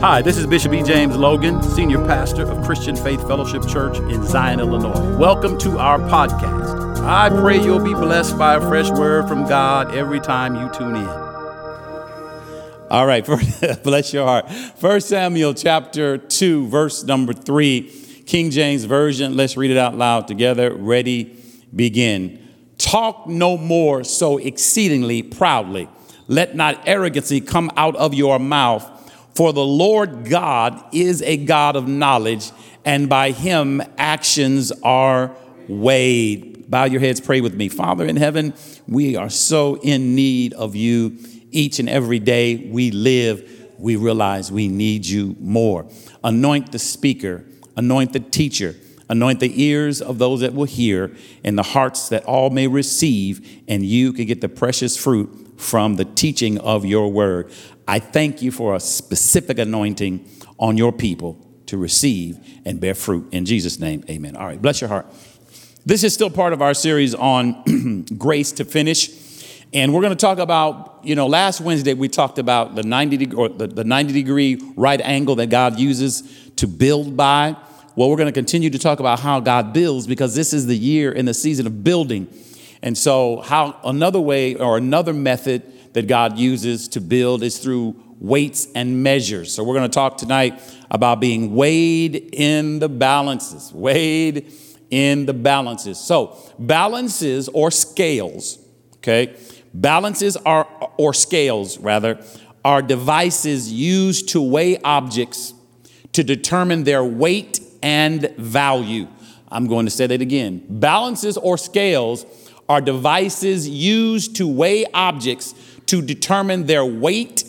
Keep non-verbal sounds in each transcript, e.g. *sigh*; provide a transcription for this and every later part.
Hi, this is Bishop E. James Logan, Senior Pastor of Christian Faith Fellowship Church in Zion, Illinois. Welcome to our podcast. I pray you'll be blessed by a fresh word from God every time you tune in. All right, *laughs* bless your heart. First Samuel chapter 2, verse number 3, King James Version. Let's read it out loud together. Ready, begin. Talk no more so exceedingly proudly. Let not arrogancy come out of your mouth for the Lord God is a God of knowledge, and by him actions are weighed. Bow your heads, pray with me. Father in heaven, we are so in need of you each and every day we live. We realize we need you more. Anoint the speaker, anoint the teacher, anoint the ears of those that will hear, and the hearts that all may receive, and you can get the precious fruit from the teaching of your word. I thank you for a specific anointing on your people to receive and bear fruit. In Jesus' name, amen. All right, bless your heart. This is still part of our series on *clears throat* grace to finish. And we're going to talk about, you know, last Wednesday we talked about the 90 degree, the, the 90 degree right angle that God uses to build by. Well, we're going to continue to talk about how God builds because this is the year and the season of building. And so, how another way or another method that God uses to build is through weights and measures. So we're going to talk tonight about being weighed in the balances, weighed in the balances. So balances or scales, okay? Balances are or scales rather are devices used to weigh objects to determine their weight and value. I'm going to say that again. Balances or scales are devices used to weigh objects to determine their weight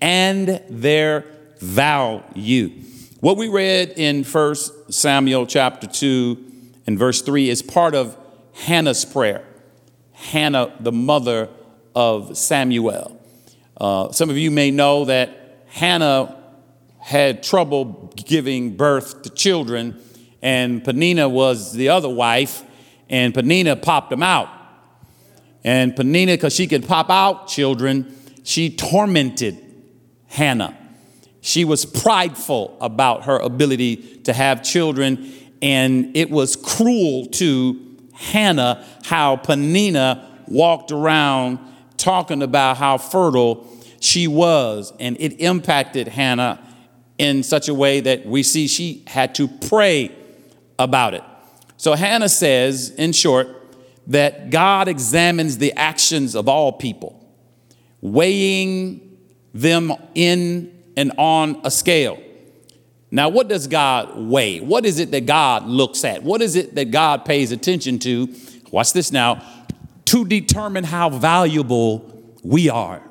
and their value. What we read in 1 Samuel chapter 2 and verse 3 is part of Hannah's prayer. Hannah, the mother of Samuel. Uh, some of you may know that Hannah had trouble giving birth to children, and Penina was the other wife, and Penina popped them out. And Penina, because she could pop out children, she tormented Hannah. She was prideful about her ability to have children, and it was cruel to Hannah how Penina walked around talking about how fertile she was, and it impacted Hannah in such a way that we see she had to pray about it. So Hannah says, in short, that God examines the actions of all people, weighing them in and on a scale. Now, what does God weigh? What is it that God looks at? What is it that God pays attention to? Watch this now to determine how valuable we are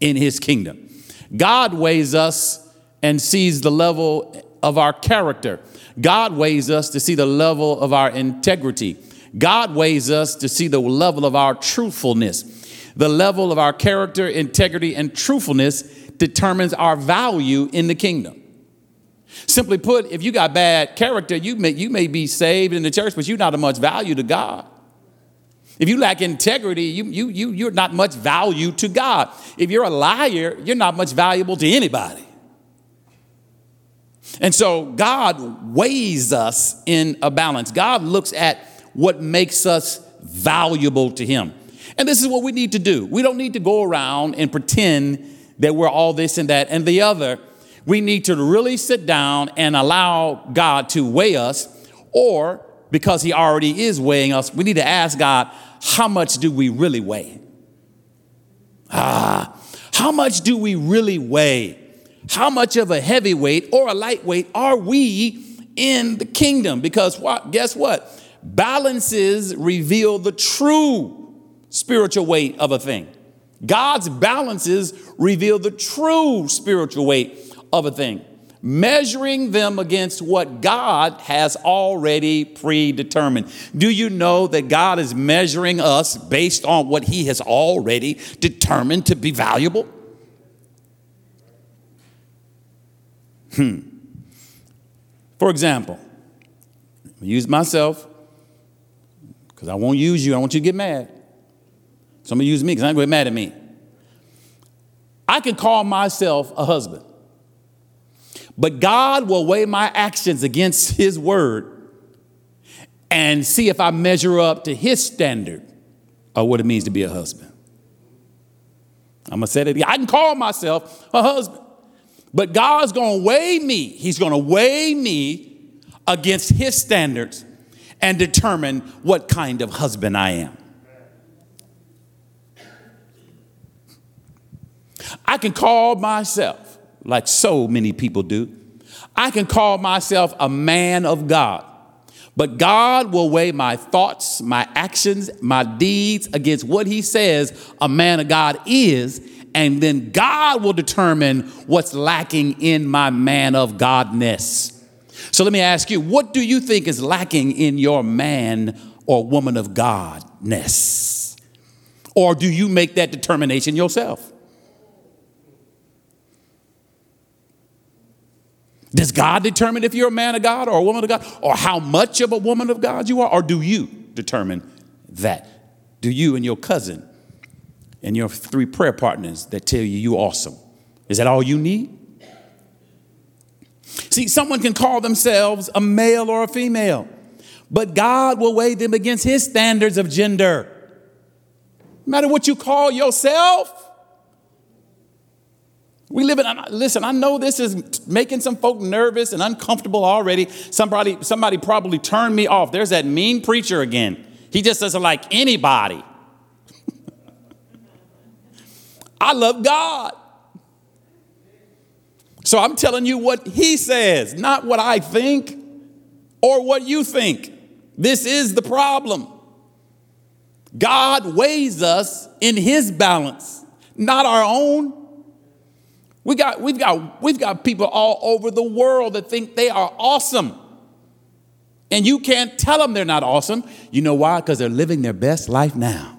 in His kingdom. God weighs us and sees the level of our character. God weighs us to see the level of our integrity. God weighs us to see the level of our truthfulness. The level of our character, integrity, and truthfulness determines our value in the kingdom. Simply put, if you got bad character, you may, you may be saved in the church, but you're not of much value to God. If you lack integrity, you, you, you, you're not much value to God. If you're a liar, you're not much valuable to anybody. And so God weighs us in a balance. God looks at what makes us valuable to Him. And this is what we need to do. We don't need to go around and pretend that we're all this and that and the other. We need to really sit down and allow God to weigh us, or because He already is weighing us, we need to ask God, how much do we really weigh? Ah, how much do we really weigh? How much of a heavyweight or a lightweight are we in the kingdom? Because what? Guess what? Balances reveal the true spiritual weight of a thing. God's balances reveal the true spiritual weight of a thing, measuring them against what God has already predetermined. Do you know that God is measuring us based on what He has already determined to be valuable? Hmm. For example, use myself because I won't use you. I want you to get mad. Somebody use me because I'm going to get mad at me. I can call myself a husband. But God will weigh my actions against His word and see if I measure up to His standard of what it means to be a husband. I'm gonna say that again. I can call myself a husband, but God's gonna weigh me. He's gonna weigh me against His standards and determine what kind of husband I am. I can call myself, like so many people do, I can call myself a man of God. But God will weigh my thoughts, my actions, my deeds against what He says a man of God is. And then God will determine what's lacking in my man of Godness. So let me ask you, what do you think is lacking in your man or woman of Godness? Or do you make that determination yourself? Does God determine if you're a man of God or a woman of God or how much of a woman of God you are? Or do you determine that? Do you and your cousin and your three prayer partners that tell you you're awesome? Is that all you need? See, someone can call themselves a male or a female, but God will weigh them against his standards of gender. No matter what you call yourself, we live in, listen, I know this is making some folk nervous and uncomfortable already. Somebody, somebody probably turned me off. There's that mean preacher again. He just doesn't like anybody. *laughs* I love God. So I'm telling you what he says, not what I think or what you think. This is the problem. God weighs us in his balance, not our own. We got, we've, got, we've got people all over the world that think they are awesome. And you can't tell them they're not awesome. You know why? Because they're living their best life now.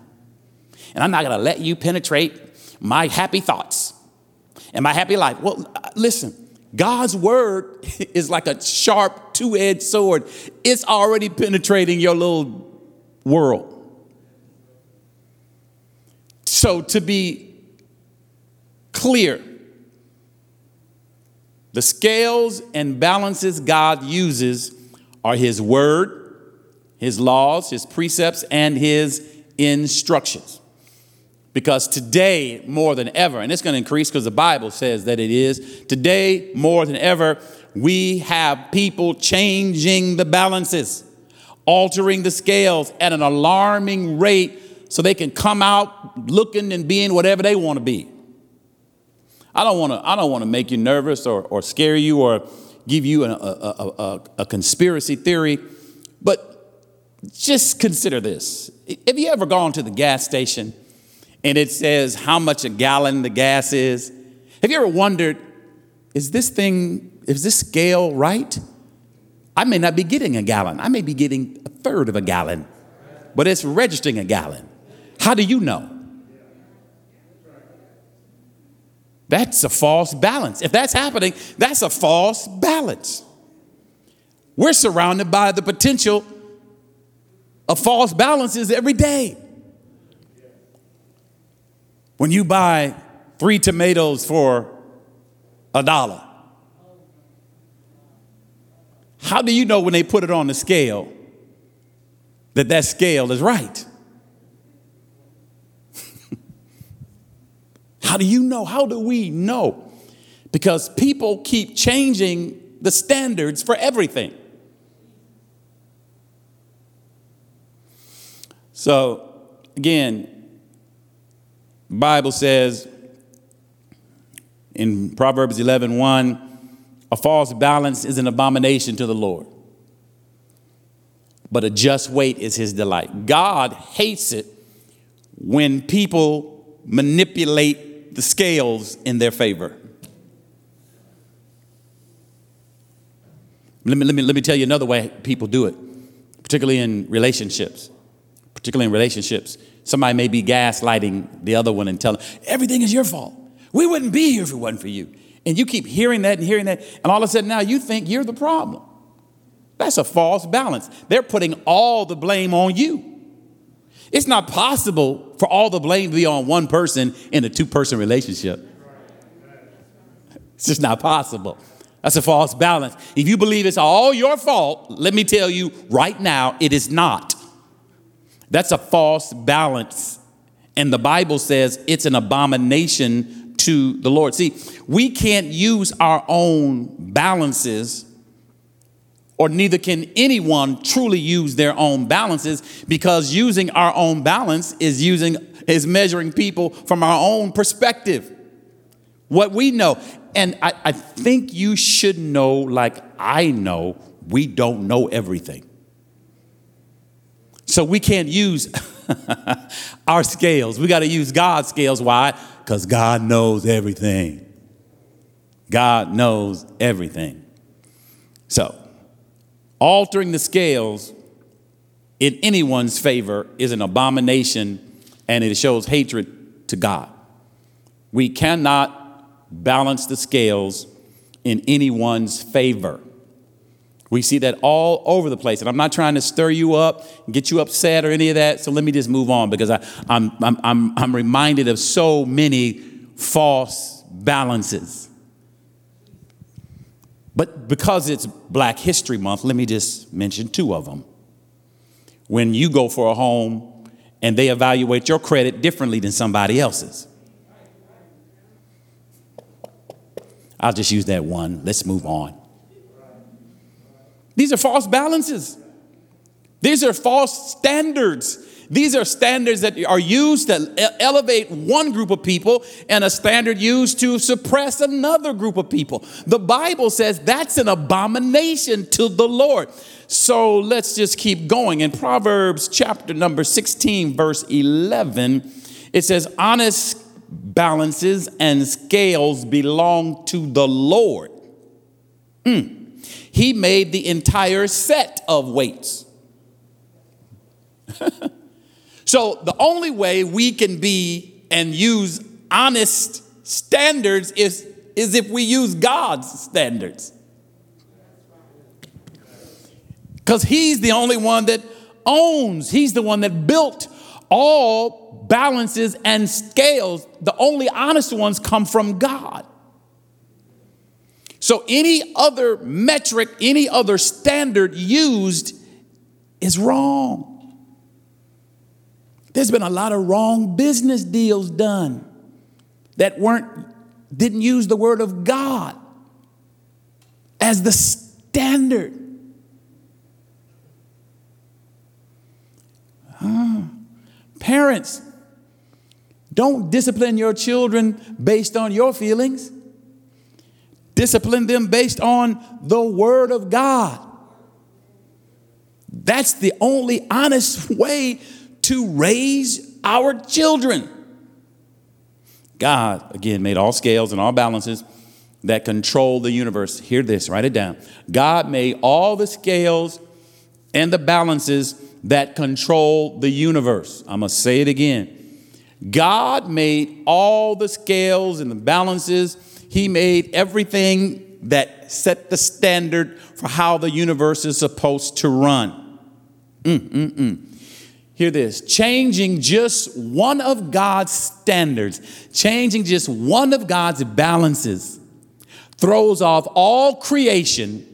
And I'm not going to let you penetrate my happy thoughts and my happy life. Well, listen, God's word *laughs* is like a sharp two edged sword, it's already penetrating your little world. So, to be clear, the scales and balances God uses are His word, His laws, His precepts, and His instructions. Because today, more than ever, and it's going to increase because the Bible says that it is, today, more than ever, we have people changing the balances, altering the scales at an alarming rate so they can come out looking and being whatever they want to be. I don't want to I don't want to make you nervous or, or scare you or give you a, a, a, a conspiracy theory, but just consider this. Have you ever gone to the gas station and it says how much a gallon the gas is? Have you ever wondered, is this thing, is this scale right? I may not be getting a gallon. I may be getting a third of a gallon, but it's registering a gallon. How do you know? That's a false balance. If that's happening, that's a false balance. We're surrounded by the potential of false balances every day. When you buy three tomatoes for a dollar, how do you know when they put it on the scale that that scale is right? *laughs* How do you know? How do we know? Because people keep changing the standards for everything. So, again, Bible says in Proverbs 11 1, a false balance is an abomination to the Lord, but a just weight is his delight. God hates it when people manipulate the scales in their favor. Let me, let me, let me tell you another way people do it, particularly in relationships. Particularly in relationships. Somebody may be gaslighting the other one and telling, everything is your fault. We wouldn't be here if it wasn't for you. And you keep hearing that and hearing that, and all of a sudden now you think you're the problem. That's a false balance. They're putting all the blame on you. It's not possible for all the blame to be on one person in a two person relationship. It's just not possible. That's a false balance. If you believe it's all your fault, let me tell you right now, it is not. That's a false balance. And the Bible says it's an abomination to the Lord. See, we can't use our own balances, or neither can anyone truly use their own balances because using our own balance is using is measuring people from our own perspective. What we know. And I, I think you should know, like I know, we don't know everything. So we can't use *laughs* our scales. We got to use God's scales. Why? Because God knows everything. God knows everything. So, altering the scales in anyone's favor is an abomination and it shows hatred to God. We cannot balance the scales in anyone's favor. We see that all over the place. And I'm not trying to stir you up, get you upset or any of that. So let me just move on because I, am I'm, I'm, I'm reminded of so many false balances. But because it's Black History Month, let me just mention two of them. When you go for a home and they evaluate your credit differently than somebody else's. I'll just use that one. Let's move on. These are false balances. These are false standards. These are standards that are used to elevate one group of people and a standard used to suppress another group of people. The Bible says that's an abomination to the Lord. So let's just keep going. In Proverbs chapter number 16, verse 11, it says, Honest balances and scales belong to the Lord. Mm. He made the entire set of weights. *laughs* so the only way we can be and use honest standards is, is if we use God's standards. Because He's the only one that owns, He's the one that built all balances and scales. The only honest ones come from God. So, any other metric, any other standard used is wrong. There's been a lot of wrong business deals done that weren't didn't use the word of God as the standard. Huh. Parents, don't discipline your children based on your feelings. Discipline them based on the Word of God. That's the only honest way to raise our children. God, again, made all scales and all balances that control the universe. Hear this, write it down. God made all the scales and the balances that control the universe. I'm going to say it again. God made all the scales and the balances he made everything that set the standard for how the universe is supposed to run. Mm-mm-mm. Hear this changing just one of God's standards, changing just one of God's balances, throws off all creation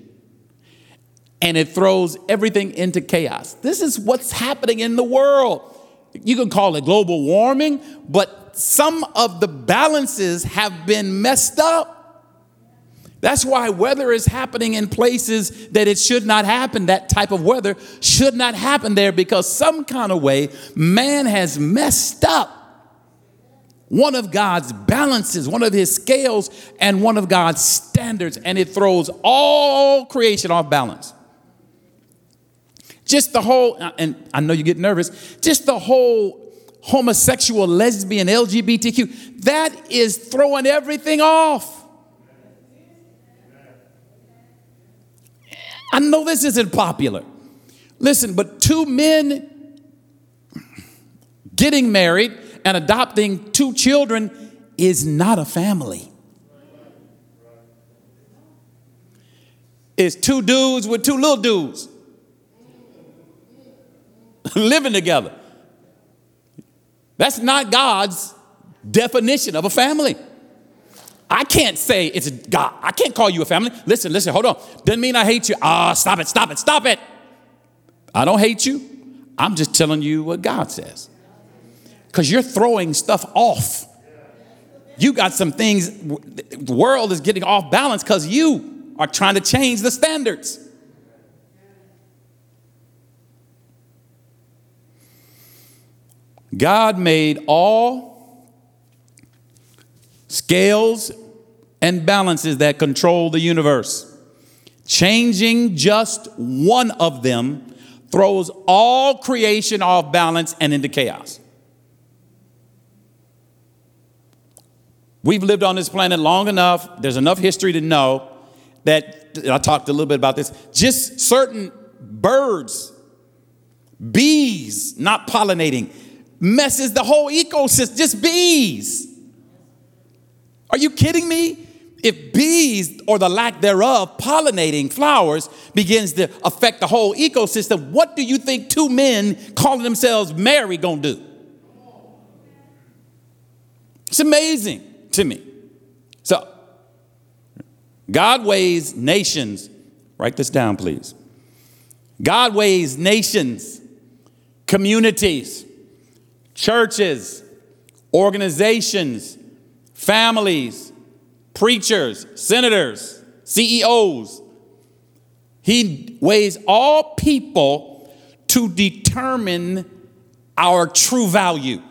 and it throws everything into chaos. This is what's happening in the world. You can call it global warming, but some of the balances have been messed up. That's why weather is happening in places that it should not happen. That type of weather should not happen there because some kind of way man has messed up one of God's balances, one of his scales, and one of God's standards, and it throws all creation off balance. Just the whole, and I know you get nervous, just the whole homosexual, lesbian, LGBTQ. That is throwing everything off. I know this isn't popular. Listen, but two men getting married and adopting two children is not a family. It's two dudes with two little dudes *laughs* living together. That's not God's definition of a family. I can't say it's God. I can't call you a family. Listen, listen, hold on. Doesn't mean I hate you. Ah, oh, stop it, stop it, stop it. I don't hate you. I'm just telling you what God says. Because you're throwing stuff off. You got some things, the world is getting off balance because you are trying to change the standards. God made all scales and balances that control the universe. Changing just one of them throws all creation off balance and into chaos. We've lived on this planet long enough, there's enough history to know that I talked a little bit about this. Just certain birds, bees not pollinating, messes the whole ecosystem. Just bees. Are you kidding me? If bees or the lack thereof pollinating flowers begins to affect the whole ecosystem, what do you think two men calling themselves Mary gonna do? It's amazing to me. So, God weighs nations. Write this down, please. God weighs nations, communities, churches, organizations, families, preachers, senators, CEOs. He weighs all people to determine our true value.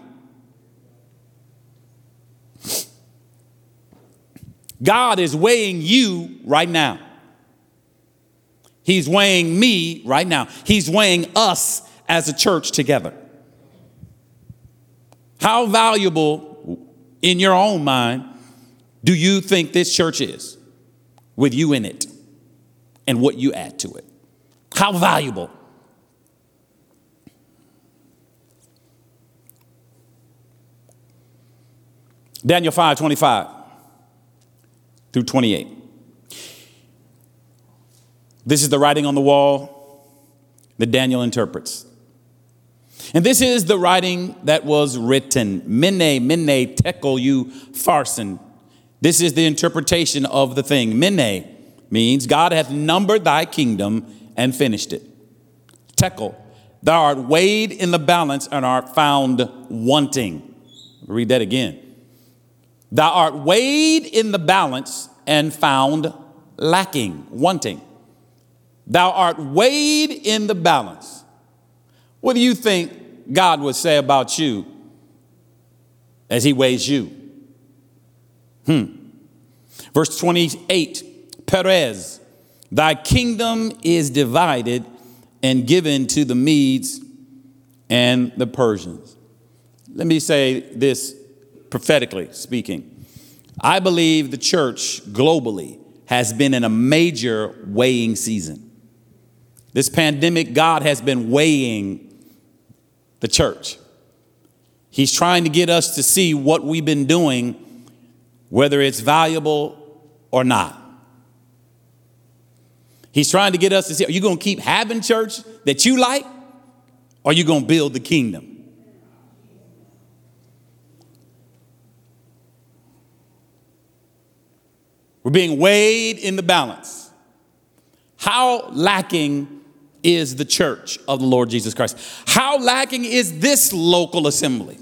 God is weighing you right now. He's weighing me right now. He's weighing us as a church together. How valuable, in your own mind, do you think this church is with you in it and what you add to it? How valuable? Daniel 5 25 through 28. This is the writing on the wall that Daniel interprets. And this is the writing that was written. Mene, mene, tekel, Upharsin. This is the interpretation of the thing. Mene means God hath numbered thy kingdom and finished it. Tekel, thou art weighed in the balance and art found wanting. Read that again. Thou art weighed in the balance and found lacking, wanting. Thou art weighed in the balance. What do you think God would say about you as He weighs you? Hmm. Verse 28 Peres, thy kingdom is divided and given to the Medes and the Persians. Let me say this prophetically speaking. I believe the church globally has been in a major weighing season. This pandemic, God has been weighing the church. He's trying to get us to see what we've been doing, whether it's valuable or not. He's trying to get us to see are you going to keep having church that you like, or are you going to build the kingdom? We're being weighed in the balance. How lacking is the church of the Lord Jesus Christ? How lacking is this local assembly?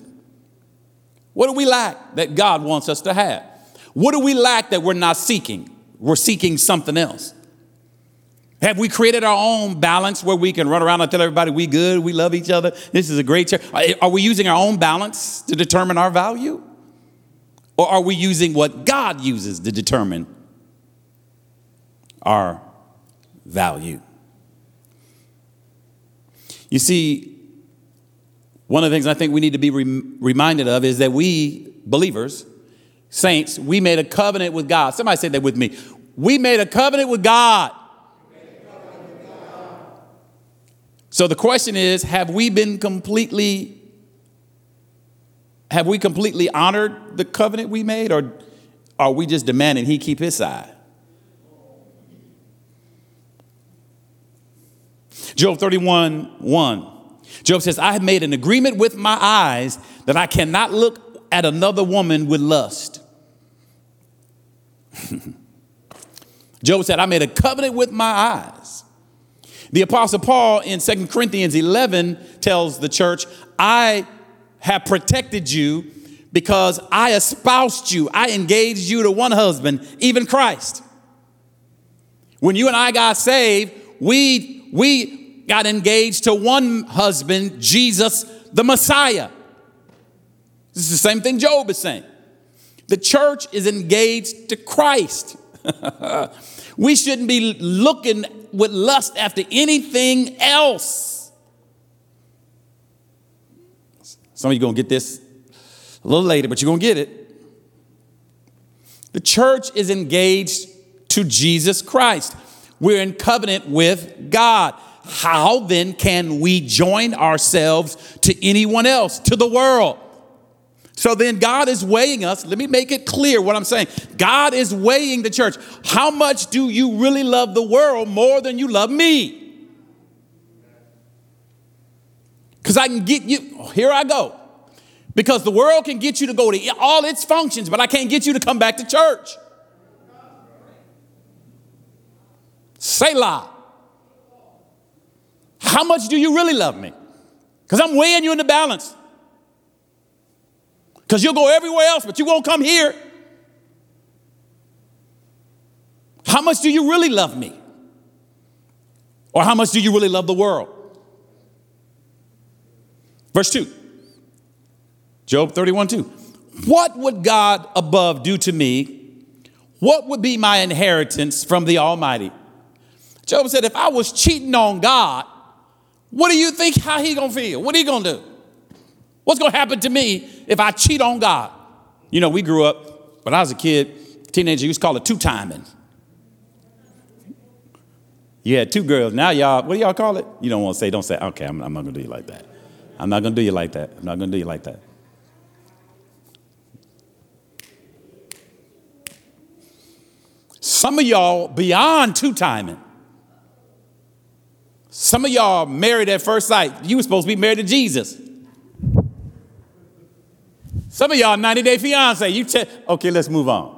What do we lack that God wants us to have? What do we lack that we're not seeking? We're seeking something else. Have we created our own balance where we can run around and tell everybody we good, we love each other, this is a great church? Are we using our own balance to determine our value? Or are we using what God uses to determine our value? You see, one of the things I think we need to be re- reminded of is that we, believers, saints, we made a covenant with God. Somebody say that with me. We made a covenant with God. So the question is, have we been completely have we completely honored the covenant we made, or are we just demanding he keep his side? Job 31 1. Job says, I have made an agreement with my eyes that I cannot look at another woman with lust. *laughs* Job said, I made a covenant with my eyes. The Apostle Paul in 2 Corinthians 11 tells the church, I have protected you because I espoused you. I engaged you to one husband, even Christ. When you and I got saved, we, we got engaged to one husband, Jesus, the Messiah. This is the same thing Job is saying. The church is engaged to Christ. *laughs* we shouldn't be looking with lust after anything else. Some of you going to get this a little later, but you're going to get it. The church is engaged to Jesus Christ. We're in covenant with God. How then can we join ourselves to anyone else, to the world? So then God is weighing us. Let me make it clear what I'm saying. God is weighing the church. How much do you really love the world more than you love me? Because I can get you, here I go. Because the world can get you to go to all its functions, but I can't get you to come back to church. Selah. How much do you really love me? Because I'm weighing you in the balance. Because you'll go everywhere else, but you won't come here. How much do you really love me? Or how much do you really love the world? Verse 2. Job 31 2. What would God above do to me? What would be my inheritance from the Almighty? Job said, if I was cheating on God, what do you think how he gonna feel? What are he gonna do? What's gonna happen to me if I cheat on God? You know, we grew up, when I was a kid, teenager, you used to call it two-timing. You had two girls. Now y'all, what do y'all call it? You don't want to say, don't say, okay, I'm, I'm not gonna do you like that. I'm not gonna do you like that. I'm not gonna do you like that. Some of y'all beyond two timing. Some of y'all married at first sight. You were supposed to be married to Jesus. Some of y'all 90 day fiance. You te- okay, let's move on.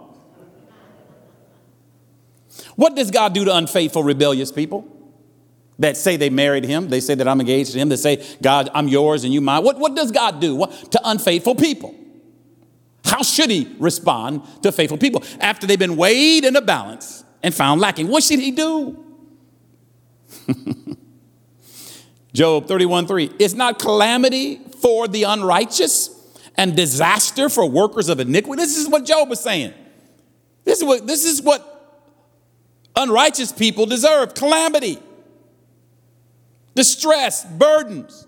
What does God do to unfaithful, rebellious people that say they married him? They say that I'm engaged to him. They say, God, I'm yours and you mine. What, what does God do to unfaithful people? How should he respond to faithful people after they've been weighed in a balance and found lacking? What should he do? *laughs* Job 31 3. It's not calamity for the unrighteous and disaster for workers of iniquity. This is what Job is saying. This is what, this is what unrighteous people deserve calamity, distress, burdens.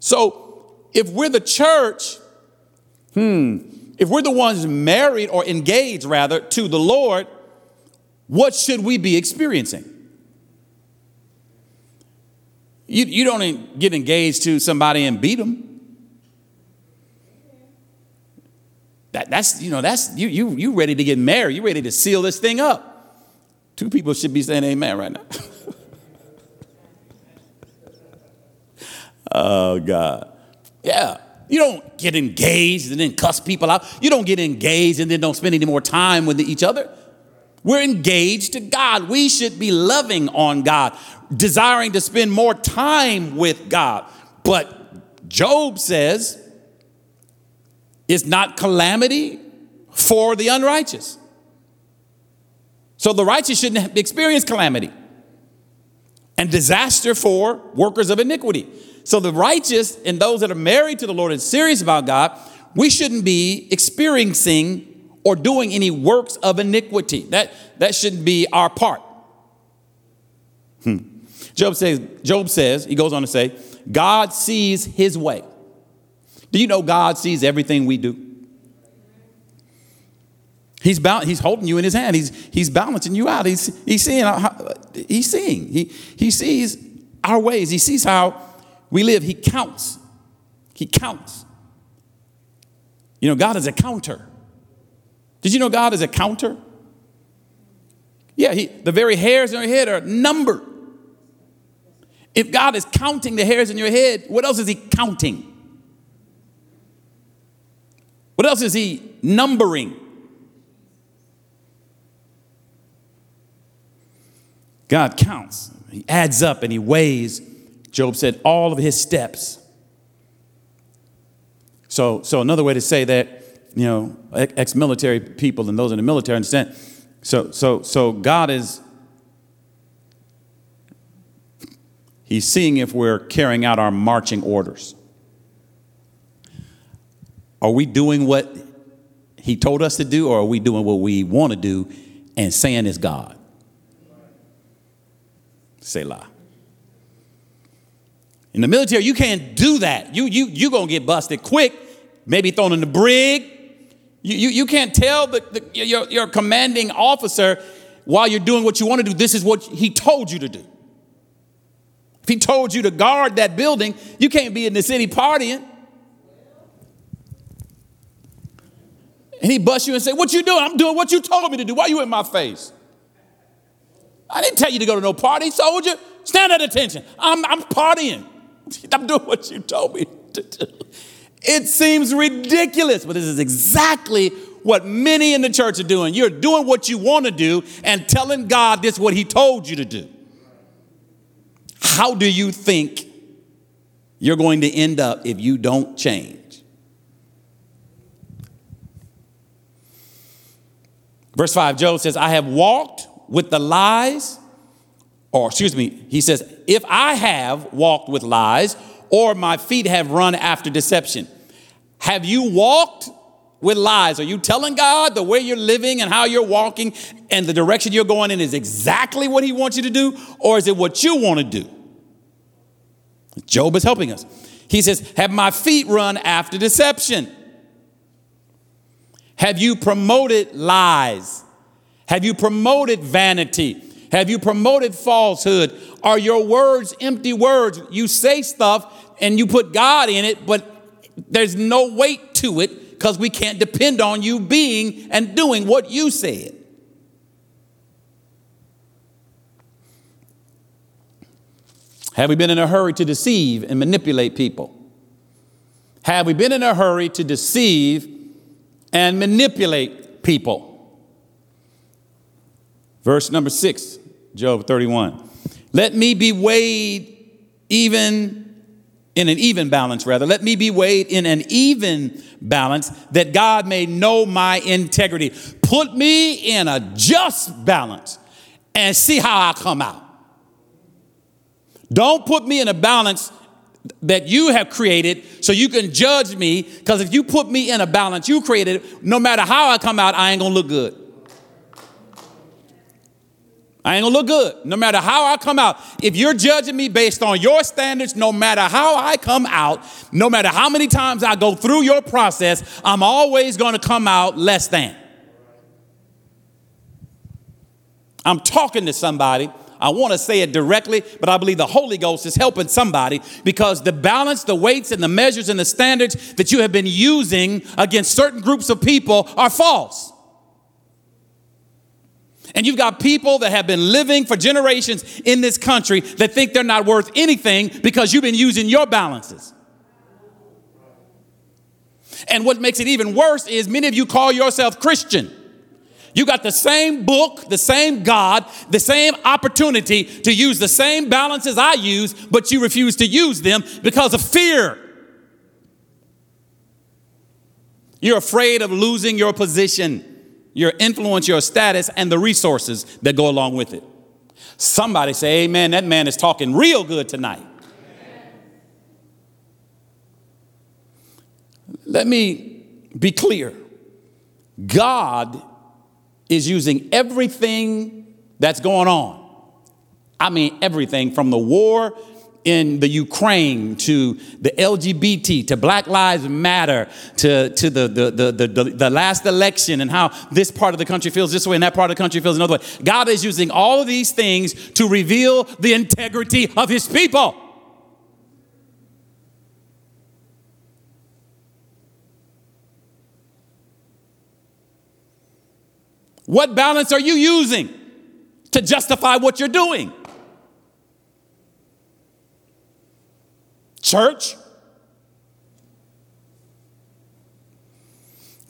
So if we're the church, hmm, if we're the ones married or engaged rather to the Lord, what should we be experiencing? You, you don't get engaged to somebody and beat them. That, that's, you know, that's, you, you, you ready to get married. You ready to seal this thing up. Two people should be saying amen right now. *laughs* oh, God. Yeah. You don't get engaged and then cuss people out. You don't get engaged and then don't spend any more time with each other. We're engaged to God. We should be loving on God, desiring to spend more time with God. But Job says it's not calamity for the unrighteous. So the righteous shouldn't experience calamity and disaster for workers of iniquity. So the righteous and those that are married to the Lord and serious about God, we shouldn't be experiencing or doing any works of iniquity. That, that shouldn't be our part. Hmm. Job says, Job says, he goes on to say, God sees his way. Do you know God sees everything we do? He's, ba- he's holding you in his hand. He's, he's balancing you out. He's, he's seeing, he's seeing. He, he sees our ways. He sees how we live. He counts. He counts. You know, God is a counter. Did you know God is a counter? Yeah, he, the very hairs in your head are numbered. If God is counting the hairs in your head, what else is He counting? What else is He numbering? God counts, He adds up and He weighs, Job said, all of His steps. So, so another way to say that you know, ex military people and those in the military understand. So, so, so God is, He's seeing if we're carrying out our marching orders. Are we doing what He told us to do, or are we doing what we want to do and saying is God? Say Selah. In the military, you can't do that. You you you gonna get busted quick, maybe thrown in the brig. You you, you can't tell the, the your, your commanding officer while you're doing what you want to do, this is what he told you to do. If he told you to guard that building, you can't be in the city partying. And he busts you and say, What you doing? I'm doing what you told me to do. Why you in my face? I didn't tell you to go to no party, soldier. Stand at attention. I'm, I'm partying. *laughs* I'm doing what you told me to do. It seems ridiculous, but this is exactly what many in the church are doing. You're doing what you want to do and telling God this is what He told you to do. How do you think you're going to end up if you don't change? Verse 5, Job says, I have walked with the lies, or excuse me, he says, if I have walked with lies, or my feet have run after deception. Have you walked with lies? Are you telling God the way you're living and how you're walking and the direction you're going in is exactly what He wants you to do, or is it what you want to do? Job is helping us. He says, Have my feet run after deception? Have you promoted lies? Have you promoted vanity? Have you promoted falsehood? Are your words empty words? You say stuff and you put God in it, but there's no weight to it because we can't depend on you being and doing what you said. Have we been in a hurry to deceive and manipulate people? Have we been in a hurry to deceive and manipulate people? Verse number six, Job 31. Let me be weighed even in an even balance, rather. Let me be weighed in an even balance that God may know my integrity. Put me in a just balance and see how I come out. Don't put me in a balance that you have created so you can judge me, because if you put me in a balance you created, no matter how I come out, I ain't gonna look good. I ain't gonna look good no matter how I come out. If you're judging me based on your standards, no matter how I come out, no matter how many times I go through your process, I'm always gonna come out less than. I'm talking to somebody. I want to say it directly, but I believe the Holy Ghost is helping somebody because the balance, the weights, and the measures and the standards that you have been using against certain groups of people are false. And you've got people that have been living for generations in this country that think they're not worth anything because you've been using your balances. And what makes it even worse is many of you call yourself Christian. You got the same book, the same God, the same opportunity to use the same balances I use, but you refuse to use them because of fear. You're afraid of losing your position your influence, your status, and the resources that go along with it. Somebody say, Amen. That man is talking real good tonight. Let me be clear God is using everything that's going on. I mean, everything from the war in the Ukraine to the LGBT to Black Lives Matter to, to the, the, the, the, the last election and how this part of the country feels this way and that part of the country feels another way. God is using all of these things to reveal the integrity of his people. What balance are you using to justify what you're doing? Church,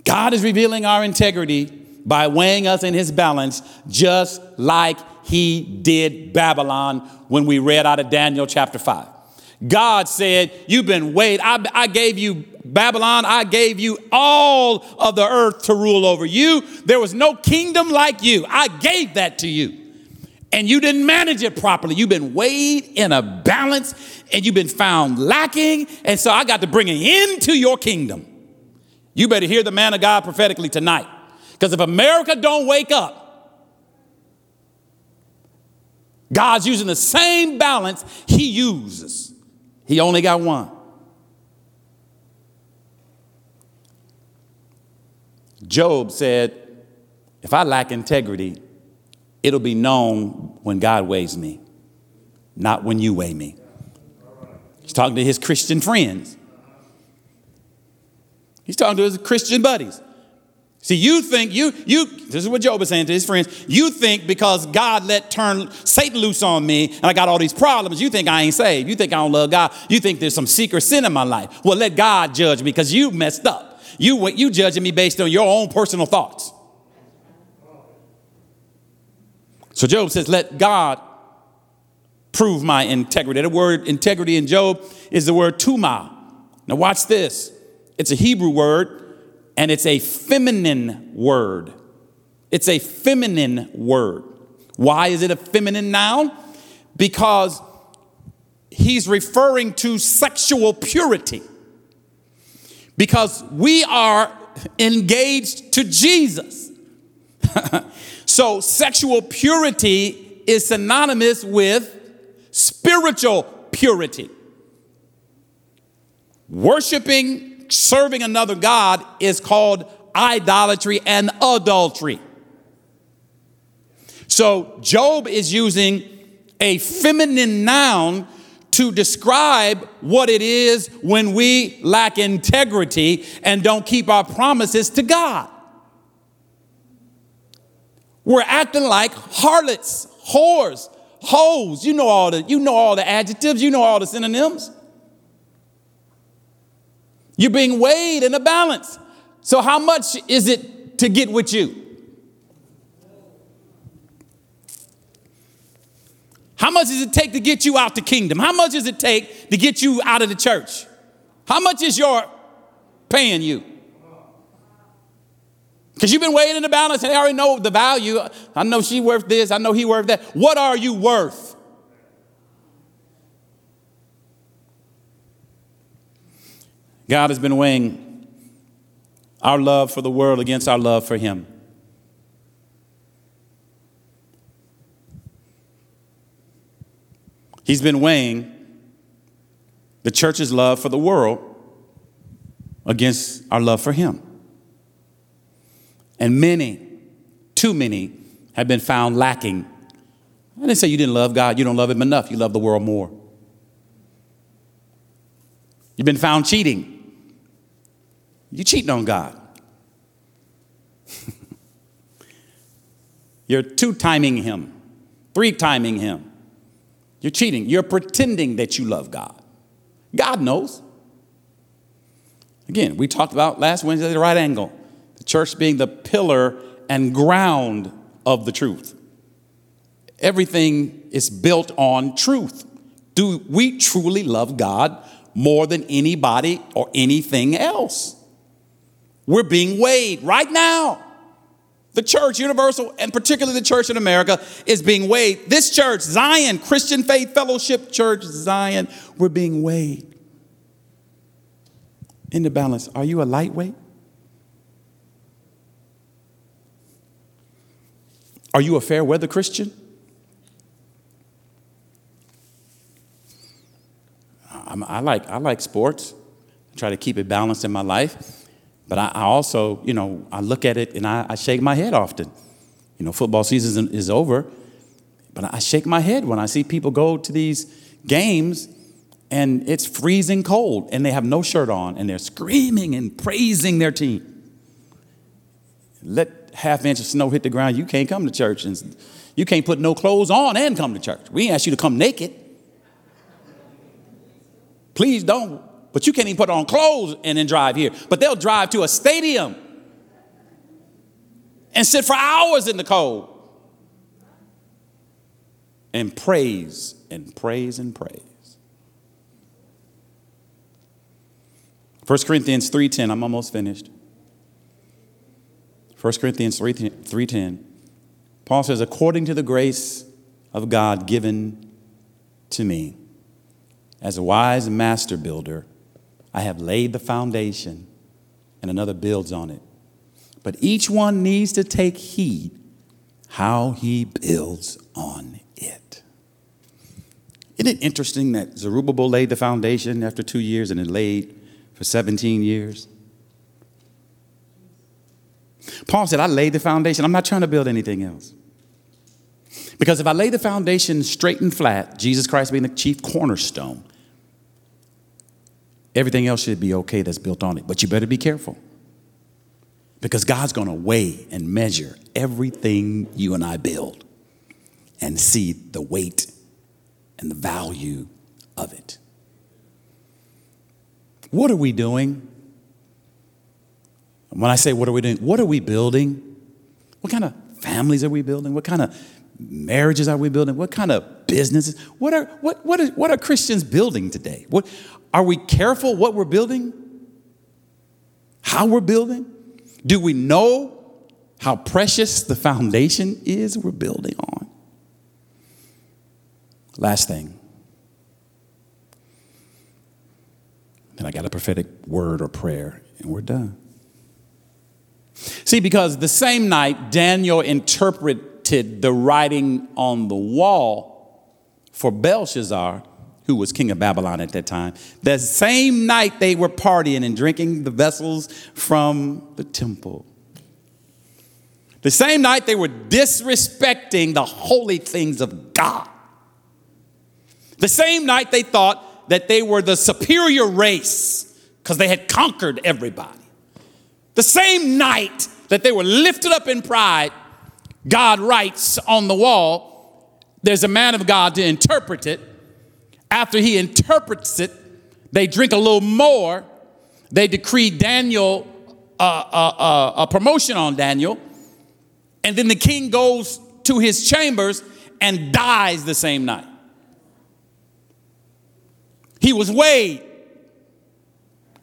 God is revealing our integrity by weighing us in his balance, just like he did Babylon when we read out of Daniel chapter 5. God said, You've been weighed. I, I gave you Babylon, I gave you all of the earth to rule over you. There was no kingdom like you. I gave that to you. And you didn't manage it properly. You've been weighed in a balance and you've been found lacking. And so I got to bring it into your kingdom. You better hear the man of God prophetically tonight. Because if America don't wake up, God's using the same balance he uses. He only got one. Job said, If I lack integrity, it'll be known when God weighs me, not when you weigh me. He's talking to his Christian friends. He's talking to his Christian buddies. See, you think you you this is what Job is saying to his friends. You think because God let turn Satan loose on me and I got all these problems, you think I ain't saved. You think I don't love God. You think there's some secret sin in my life. Well, let God judge me because you messed up. You, what you judging me based on your own personal thoughts. So Job says, Let God prove my integrity. The word integrity in Job is the word tuma. Now, watch this. It's a Hebrew word and it's a feminine word. It's a feminine word. Why is it a feminine noun? Because he's referring to sexual purity because we are engaged to Jesus. *laughs* so, sexual purity is synonymous with spiritual purity. Worshiping, serving another God is called idolatry and adultery. So, Job is using a feminine noun to describe what it is when we lack integrity and don't keep our promises to God. We're acting like harlots, whores, hoes. You know all the you know all the adjectives, you know all the synonyms. You're being weighed in a balance. So how much is it to get with you? How much does it take to get you out the kingdom? How much does it take to get you out of the church? How much is your paying you? Because you've been weighing in the balance and I already know the value. I know she worth this, I know he worth that. What are you worth? God has been weighing our love for the world against our love for him. He's been weighing the church's love for the world against our love for Him. And many, too many, have been found lacking. I didn't say you didn't love God, you don't love Him enough, you love the world more. You've been found cheating. You cheating on God. *laughs* You're two timing Him, three timing Him. You're cheating. You're pretending that you love God. God knows. Again, we talked about last Wednesday the right angle, church being the pillar and ground of the truth. Everything is built on truth. Do we truly love God more than anybody or anything else? We're being weighed right now. The church, universal, and particularly the church in America, is being weighed. This church, Zion, Christian Faith Fellowship Church, Zion, we're being weighed in the balance. Are you a lightweight? Are you a fair weather Christian? I'm, i like, I like sports. I try to keep it balanced in my life. But I, I also, you know, I look at it and I, I, shake my head often. You know, football season is over, but I shake my head when I see people go to these games and it's freezing cold and they have no shirt on and they're screaming and praising their team. Let half inch of snow hit the ground, you can't come to church and you can't put no clothes on and come to church. We ask you to come naked. Please don't but you can't even put on clothes and then drive here. But they'll drive to a stadium and sit for hours in the cold and praise and praise and praise. 1 Corinthians 3:10, I'm almost finished. 1 Corinthians 3:10. Paul says, according to the grace of God given to me, as a wise master builder, I have laid the foundation and another builds on it. But each one needs to take heed how he builds on it. Isn't it interesting that Zerubbabel laid the foundation after two years and it laid for 17 years? Paul said, I laid the foundation. I'm not trying to build anything else. Because if I lay the foundation straight and flat, Jesus Christ being the chief cornerstone, everything else should be okay that's built on it. But you better be careful. Because God's going to weigh and measure everything you and I build and see the weight and the value of it. What are we doing? When I say what are we doing, what are we building? What kind of families are we building? What kind of marriages are we building? What kind of businesses? What are, what, what, what are Christians building today? What, are we careful what we're building? How we're building? Do we know how precious the foundation is we're building on? Last thing. Then I got a prophetic word or prayer, and we're done. See, because the same night Daniel interpreted the writing on the wall for Belshazzar, who was king of Babylon at that time. The same night they were partying and drinking the vessels from the temple. The same night they were disrespecting the holy things of God. The same night they thought that they were the superior race because they had conquered everybody. The same night that they were lifted up in pride God writes on the wall, there's a man of God to interpret it. After he interprets it, they drink a little more. They decree Daniel uh, uh, uh, a promotion on Daniel. And then the king goes to his chambers and dies the same night. He was weighed,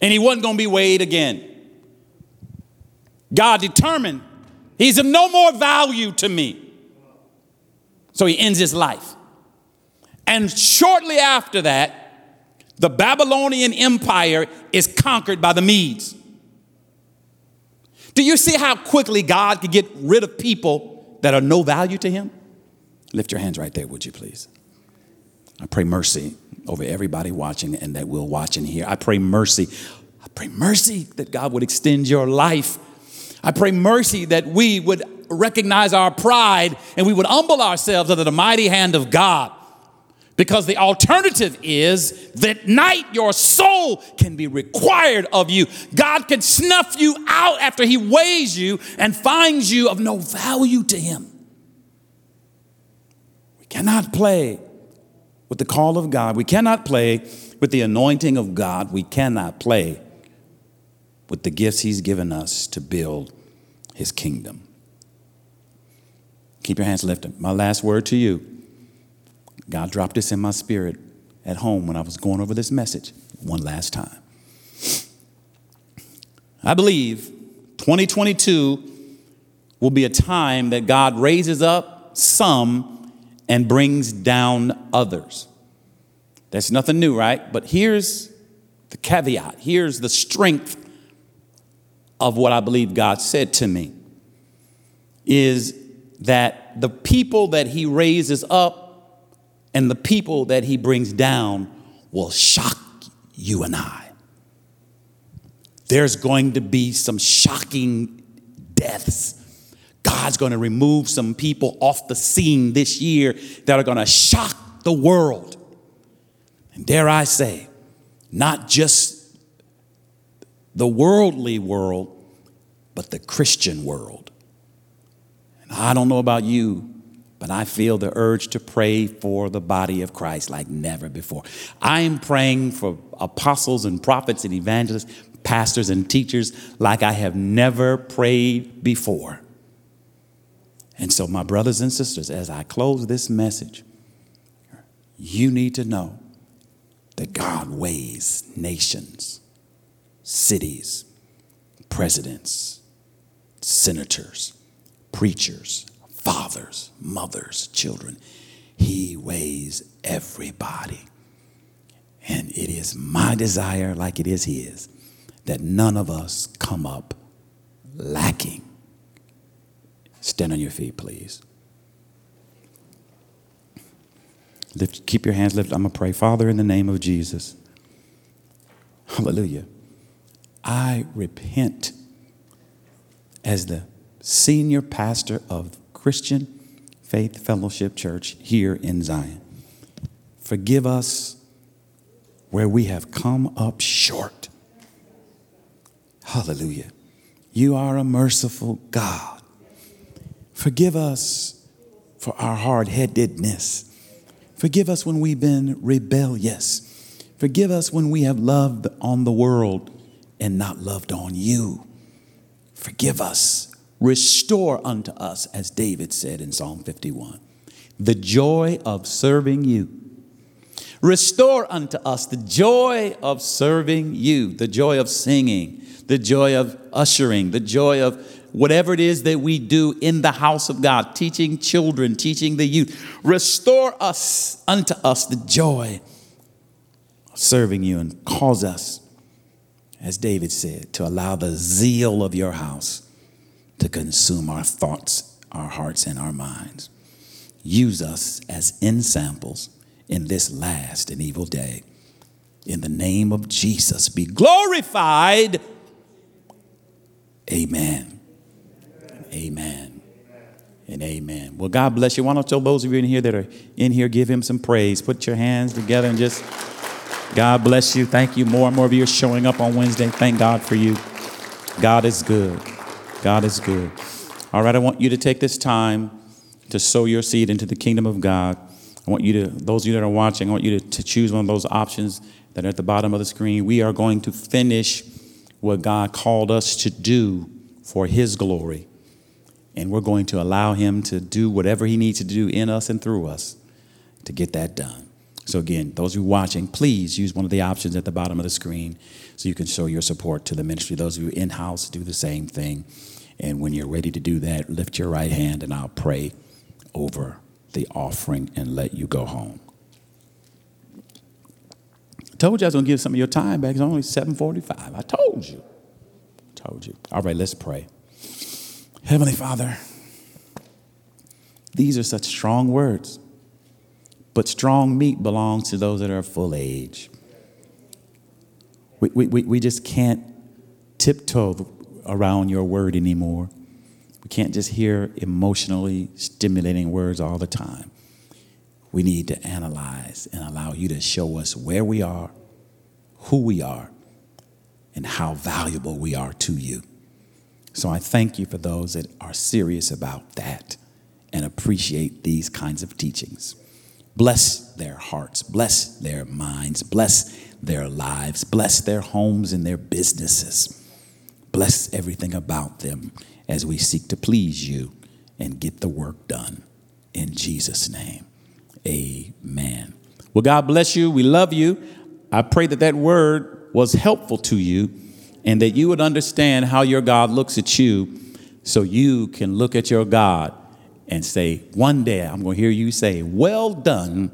and he wasn't going to be weighed again. God determined He's of no more value to me. So he ends his life. And shortly after that, the Babylonian Empire is conquered by the Medes. Do you see how quickly God could get rid of people that are no value to him? Lift your hands right there, would you please? I pray mercy over everybody watching and that will watch and hear. I pray mercy. I pray mercy that God would extend your life I pray mercy that we would recognize our pride and we would humble ourselves under the mighty hand of God. Because the alternative is that night your soul can be required of you. God can snuff you out after He weighs you and finds you of no value to Him. We cannot play with the call of God. We cannot play with the anointing of God. We cannot play with the gifts He's given us to build his kingdom. Keep your hands lifted. My last word to you God dropped this in my spirit at home when I was going over this message one last time. I believe 2022 will be a time that God raises up some and brings down others. That's nothing new, right? But here's the caveat here's the strength of what I believe God said to me is that the people that he raises up and the people that he brings down will shock you and I. There's going to be some shocking deaths. God's going to remove some people off the scene this year that are going to shock the world. And dare I say, not just the worldly world, but the Christian world. And I don't know about you, but I feel the urge to pray for the body of Christ like never before. I am praying for apostles and prophets and evangelists, pastors and teachers like I have never prayed before. And so, my brothers and sisters, as I close this message, you need to know that God weighs nations, cities, presidents, senators, preachers, fathers, mothers, children. He weighs everybody. And it is my desire, like it is His, that none of us come up lacking. Stand on your feet, please. Lift, keep your hands lifted. I'm going to pray. Father, in the name of Jesus, hallelujah. I repent as the senior pastor of Christian Faith Fellowship Church here in Zion. Forgive us where we have come up short. Hallelujah. You are a merciful God. Forgive us for our hard headedness. Forgive us when we've been rebellious. Forgive us when we have loved on the world and not loved on you. Forgive us. Restore unto us, as David said in Psalm 51, the joy of serving you. Restore unto us the joy of serving you, the joy of singing, the joy of ushering, the joy of whatever it is that we do in the house of God, teaching children, teaching the youth. Restore us unto us the joy of serving you and cause us, as David said, to allow the zeal of your house to consume our thoughts, our hearts, and our minds. Use us as ensamples in this last and evil day. In the name of Jesus, be glorified. Amen. Amen. And amen. Well, God bless you. Why don't you, those of you in here that are in here, give him some praise. Put your hands together and just, God bless you. Thank you. More and more of you are showing up on Wednesday. Thank God for you. God is good. God is good. All right, I want you to take this time to sow your seed into the kingdom of God. I want you to, those of you that are watching, I want you to, to choose one of those options that are at the bottom of the screen. We are going to finish what God called us to do for His glory and we're going to allow Him to do whatever He needs to do in us and through us to get that done. So, again, those of you watching, please use one of the options at the bottom of the screen so you can show your support to the ministry. Those of you in house, do the same thing. And when you're ready to do that, lift your right hand and I'll pray over the offering and let you go home. I told you I was going to give some of your time back. It's only 745. I told you. I told you. All right, let's pray. Heavenly Father, these are such strong words, but strong meat belongs to those that are full age. We, we, we just can't tiptoe around your word anymore. We can't just hear emotionally stimulating words all the time. We need to analyze and allow you to show us where we are, who we are, and how valuable we are to you. So I thank you for those that are serious about that and appreciate these kinds of teachings. Bless their hearts, bless their minds, bless their lives, bless their homes and their businesses. Bless everything about them as we seek to please you and get the work done. In Jesus' name, amen. Well, God bless you. We love you. I pray that that word was helpful to you and that you would understand how your God looks at you so you can look at your God and say, One day I'm going to hear you say, Well done,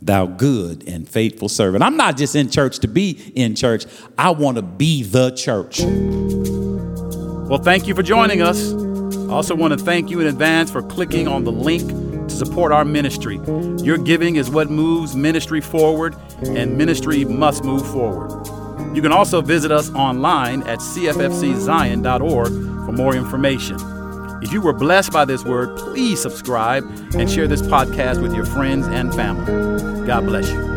thou good and faithful servant. I'm not just in church to be in church, I want to be the church. Well, thank you for joining us. I also want to thank you in advance for clicking on the link to support our ministry. Your giving is what moves ministry forward, and ministry must move forward. You can also visit us online at cffczion.org for more information. If you were blessed by this word, please subscribe and share this podcast with your friends and family. God bless you.